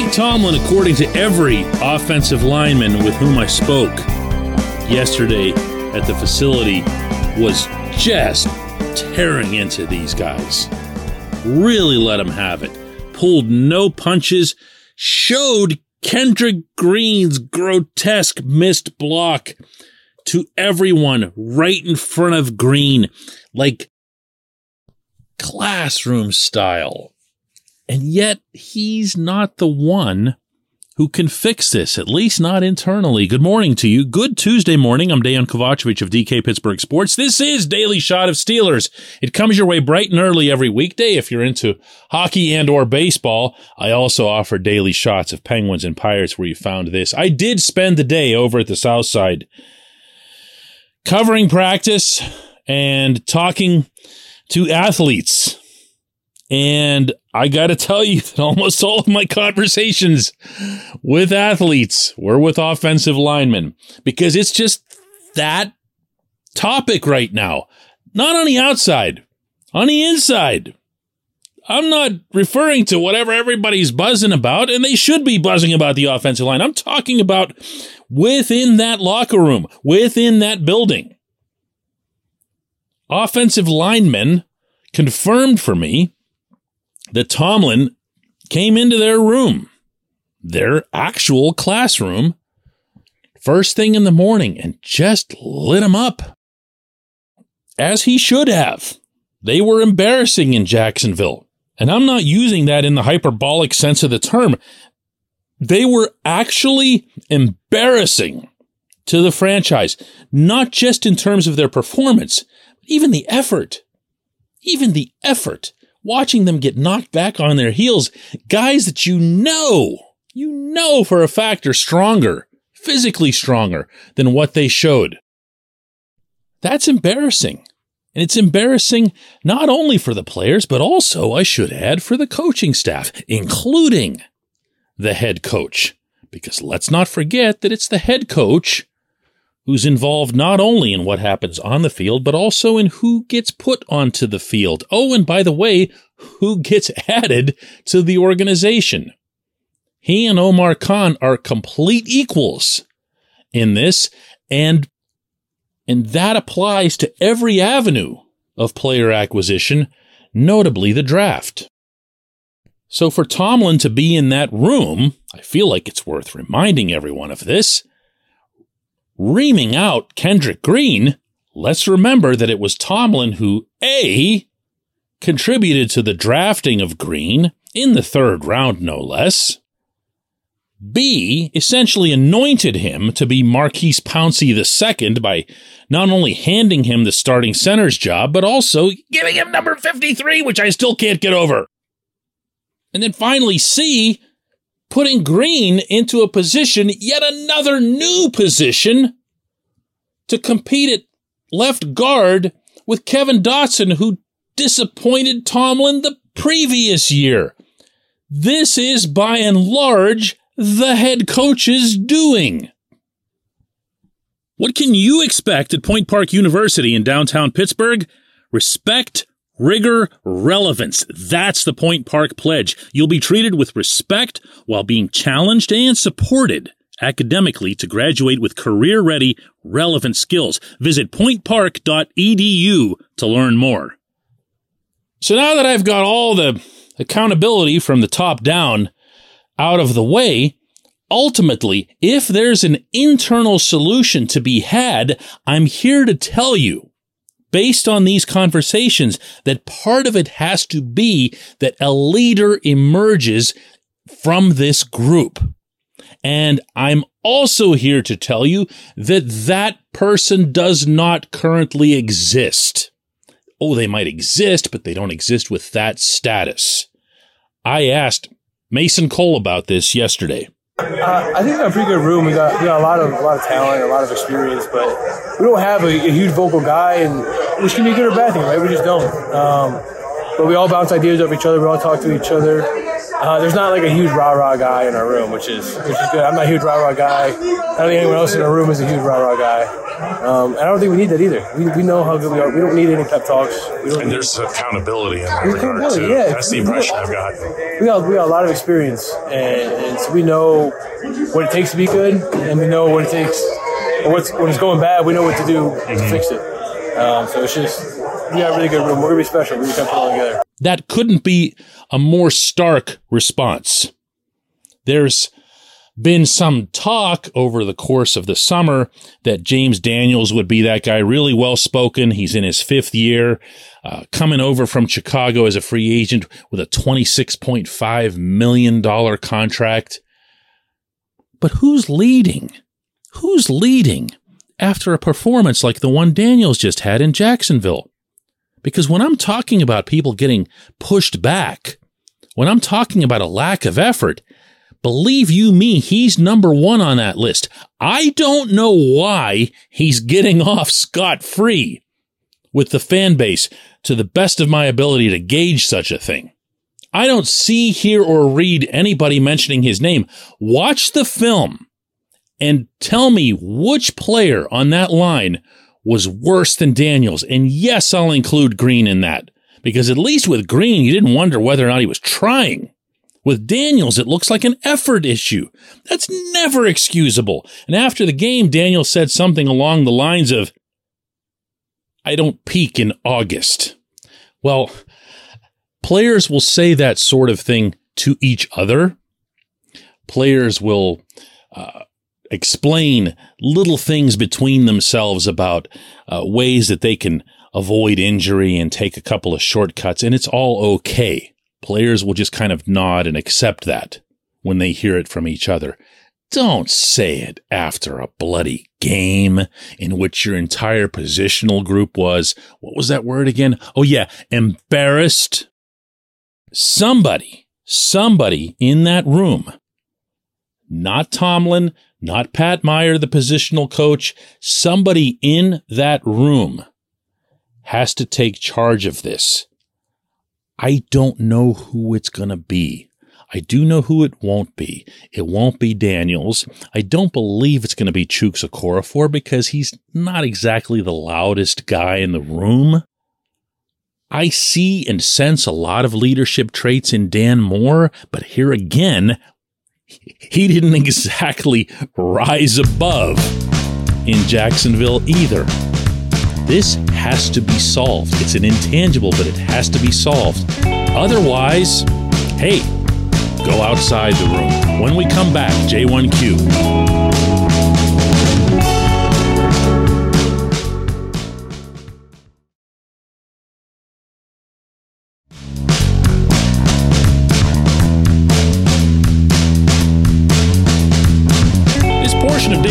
Mike Tomlin, according to every offensive lineman with whom I spoke yesterday at the facility, was just tearing into these guys. Really let them have it. Pulled no punches, showed Kendrick Green's grotesque missed block to everyone right in front of Green, like classroom style. And yet he's not the one who can fix this, at least not internally. Good morning to you. Good Tuesday morning. I'm Dejan Kovacevic of DK Pittsburgh Sports. This is Daily Shot of Steelers. It comes your way bright and early every weekday if you're into hockey and or baseball. I also offer daily shots of Penguins and Pirates where you found this. I did spend the day over at the South Side covering practice and talking to athletes. And I got to tell you that almost all of my conversations with athletes were with offensive linemen because it's just that topic right now. Not on the outside, on the inside. I'm not referring to whatever everybody's buzzing about, and they should be buzzing about the offensive line. I'm talking about within that locker room, within that building. Offensive linemen confirmed for me that Tomlin came into their room, their actual classroom, first thing in the morning and just lit them up. As he should have. They were embarrassing in Jacksonville. And I'm not using that in the hyperbolic sense of the term. They were actually embarrassing to the franchise, not just in terms of their performance, but even the effort. Even the effort watching them get knocked back on their heels, guys that you know, you know for a fact are stronger, physically stronger than what they showed. That's embarrassing. And it's embarrassing not only for the players, but also, I should add, for the coaching staff, including the head coach. Because let's not forget that it's the head coach who's involved not only in what happens on the field, but also in who gets put onto the field. Oh, and by the way, who gets added to the organization. He and Omar Khan are complete equals in this, and, and that applies to every avenue of player acquisition, notably the draft. So for Tomlin to be in that room, I feel like it's worth reminding everyone of this reaming out Kendrick Green, let's remember that it was Tomlin who A, contributed to the drafting of Green in the third round, no less. B essentially anointed him to be Maurkice Pouncey II by not only handing him the starting center's job, but also giving him number 53, which I still can't get over. And then finally, C putting Green into a position, yet another new position, to compete at left guard with Kevin Dotson, who disappointed Tomlin the previous year. This is by and large the head coach's doing. What can you expect at Point Park University in downtown Pittsburgh? Respect Rigor, relevance. That's the Point Park pledge. You'll be treated with respect while being challenged and supported academically to graduate with career ready, relevant skills. Visit pointpark.edu to learn more. So now that I've got all the accountability from the top down out of the way, ultimately, if there's an internal solution to be had, I'm here to tell you based on these conversations that part of it has to be that a leader emerges from this group. And I'm also here to tell you that that person does not currently exist. Oh, they might exist, but they don't exist with that status. I asked Mason Cole about this yesterday. Uh, I think we got a pretty good room. We got we got a lot of a lot of talent, a lot of experience, but we don't have a, a huge vocal guy, and which can be a good or bad thing, right? We just don't. Um, but we all bounce ideas off each other. We all talk to each other. Uh, there's not like a huge rah rah guy in our room, which is which is good. I'm not a huge rah rah guy. I don't think anyone else in our room is a huge rah rah guy. Um, and I don't think we need that either. We, we know how good we are. We don't need any pep talks. We don't And there's accountability in that There's regard too. yeah. That's the impression I've got. we got we got a lot of experience, and, and so we know what it takes to be good, and we know what it takes. What's when it's going bad, we know what to do to fix it. Um, so it's just we got a really good room. We're gonna be special. We just gonna put it all together. That couldn't be a more stark response. There's been some talk over the course of the summer that James Daniels would be that guy, really well spoken. He's in his fifth year, uh, coming over from Chicago as a free agent with a $26.5 million contract. But who's leading? Who's leading after a performance like the one Daniels just had in Jacksonville? Because when I'm talking about people getting pushed back, when I'm talking about a lack of effort, believe you me, he's number one on that list. I don't know why he's getting off scot free with the fan base to the best of my ability to gauge such a thing. I don't see, hear, or read anybody mentioning his name. Watch the film and tell me which player on that line was worse than Daniels. And yes, I'll include Green in that because at least with Green, you didn't wonder whether or not he was trying. With Daniels, it looks like an effort issue. That's never excusable. And after the game, Daniel said something along the lines of, I don't peak in August. Well, players will say that sort of thing to each other. Players will uh, explain little things between themselves about uh, ways that they can avoid injury and take a couple of shortcuts, and it's all okay. Players will just kind of nod and accept that when they hear it from each other. Don't say it after a bloody game in which your entire positional group was, what was that word again? Oh, yeah, embarrassed. Somebody, somebody in that room, not Tomlin, not Pat Meyer, the positional coach, somebody in that room has to take charge of this. I don't know who it's going to be. I do know who it won't be. It won't be Daniels. I don't believe it's going to be Chuks Okorafor because he's not exactly the loudest guy in the room. I see and sense a lot of leadership traits in Dan Moore, but here again, he didn't exactly rise above in Jacksonville either. This has to be solved. It's an intangible, but it has to be solved. Otherwise, hey, go outside the room. When we come back, J1Q.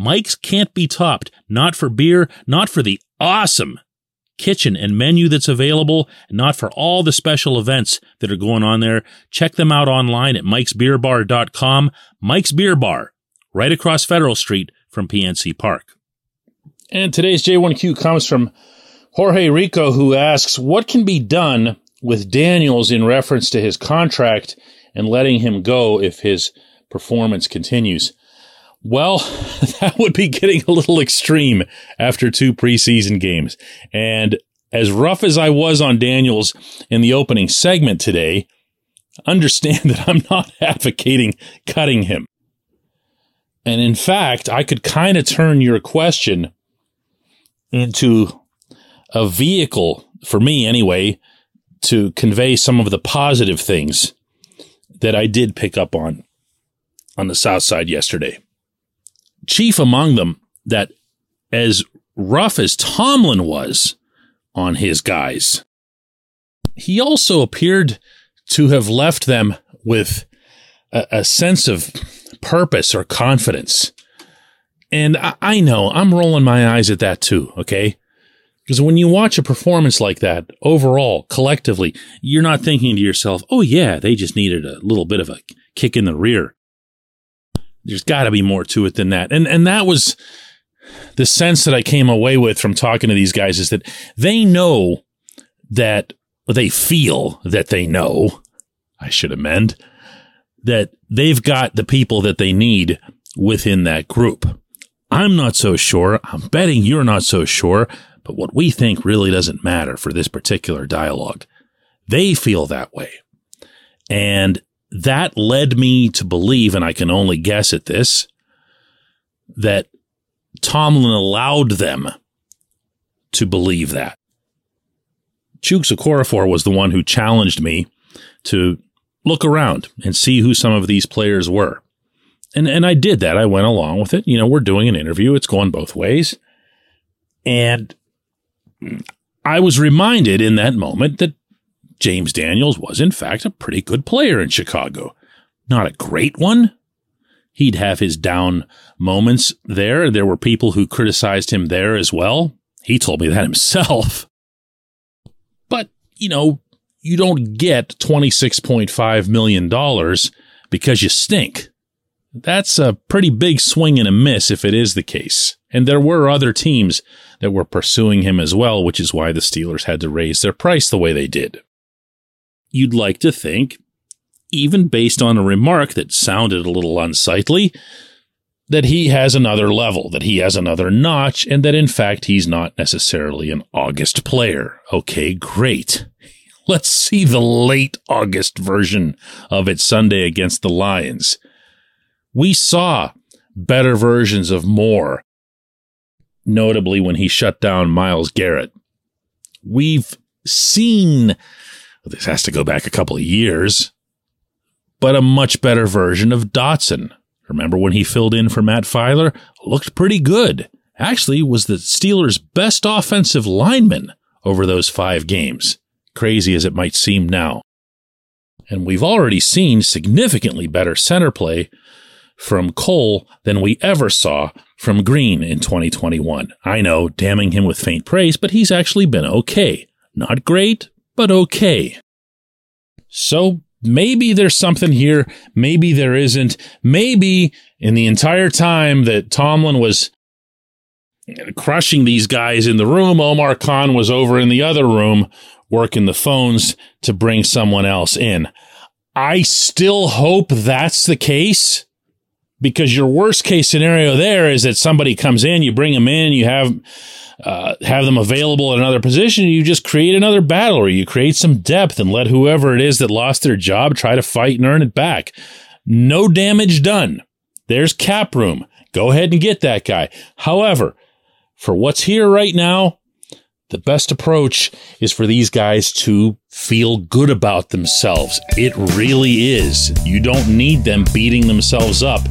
Mike's can't be topped, not for beer, not for the awesome kitchen and menu that's available, and not for all the special events that are going on there. Check them out online at mikesbeerbar.com. Mike's Beer Bar, right across Federal Street from PNC Park. And today's J1Q comes from Jorge Rico, who asks, What can be done with Daniels in reference to his contract and letting him go if his performance continues? Well, that would be getting a little extreme after two preseason games. And as rough as I was on Daniels in the opening segment today, understand that I'm not advocating cutting him. And in fact, I could kind of turn your question into a vehicle, for me anyway, to convey some of the positive things that I did pick up on on the South Side yesterday. Chief among them that as rough as Tomlin was on his guys, he also appeared to have left them with a, a sense of purpose or confidence. And I, I know I'm rolling my eyes at that too, okay? Because when you watch a performance like that, overall, collectively, you're not thinking to yourself, oh, yeah, they just needed a little bit of a kick in the rear. There's got to be more to it than that. And, and that was the sense that I came away with from talking to these guys is that they know that they feel that they know. I should amend that they've got the people that they need within that group. I'm not so sure. I'm betting you're not so sure. But what we think really doesn't matter for this particular dialogue. They feel that way. And that led me to believe, and I can only guess at this, that Tomlin allowed them to believe that. Chuks Okorafor was the one who challenged me to look around and see who some of these players were. And and I did that. I went along with it. You know, we're doing an interview. It's going both ways. And I was reminded in that moment that James Daniels was in fact a pretty good player in Chicago. Not a great one. He'd have his down moments there. There were people who criticized him there as well. He told me that himself. But, you know, you don't get $26.5 million because you stink. That's a pretty big swing and a miss if it is the case. And there were other teams that were pursuing him as well, which is why the Steelers had to raise their price the way they did. You'd like to think, even based on a remark that sounded a little unsightly, that he has another level, that he has another notch, and that in fact he's not necessarily an August player. Okay, great. Let's see the late August version of it Sunday against the Lions. We saw better versions of Moore, notably when he shut down Myles Garrett. We've seen, this has to go back a couple of years, but a much better version of Dotson. Remember when he filled in for Matt Feiler? Looked pretty good. Actually, was the Steelers' best offensive lineman over those five games crazy as it might seem now. And we've already seen significantly better center play from Cole than we ever saw from Green in 2021. I know, damning him with faint praise, but he's actually been okay. Not great, but okay. So maybe there's something here. Maybe there isn't. Maybe in the entire time that Tomlin was crushing these guys in the room, Omar Khan was over in the other room working the phones to bring someone else in. I still hope that's the case because your worst case scenario there is that somebody comes in, you bring them in, you have uh, have them available in another position, you just create another battle or you create some depth and let whoever it is that lost their job try to fight and earn it back. No damage done. There's cap room. Go ahead and get that guy. However, for what's here right now, the best approach is for these guys to feel good about themselves. It really is. You don't need them beating themselves up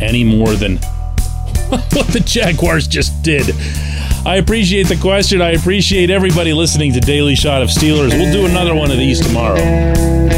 any more than what the Jaguars just did. I appreciate the question. I appreciate everybody listening to Daily Shot of Steelers. We'll do another one of these tomorrow.